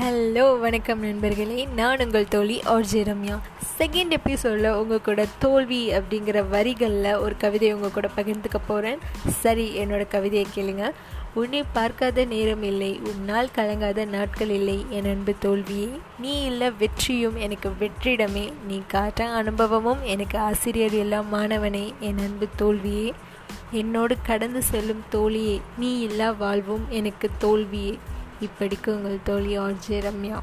Hello வணக்கம் நண்பர்களே. நான் உங்கள் தோழி ஆர்ஜே ரம்யா. செகண்ட் எபிசோடில் உங்கள் கூட தோல்வி அப்படிங்கிற வரிகளில் ஒரு கவிதையை உங்கள் கூட பகிர்ந்துக்க போகிறேன் சரி என்னோட கவிதையை கேளுங்க. உன்னை பார்க்காத நேரம் இல்லை உன்னால் கலங்காத நாட்கள் இல்லை என் அன்பு தோல்வியே. நீ இல்லை வெற்றியும் எனக்கு வெற்றிடமே. நீ காட்ட அனுபவமும் எனக்கு ஆசிரியர் எல்லாம் மாணவனே என் அன்பு தோல்வியே. என்னோடு கடந்து செல்லும் தோழியே நீ இல்லா வாழ்வும் எனக்கு தோல்வியே. இப்படிக்கு உங்கள் தோழி ஆர்ஜே ரம்யா.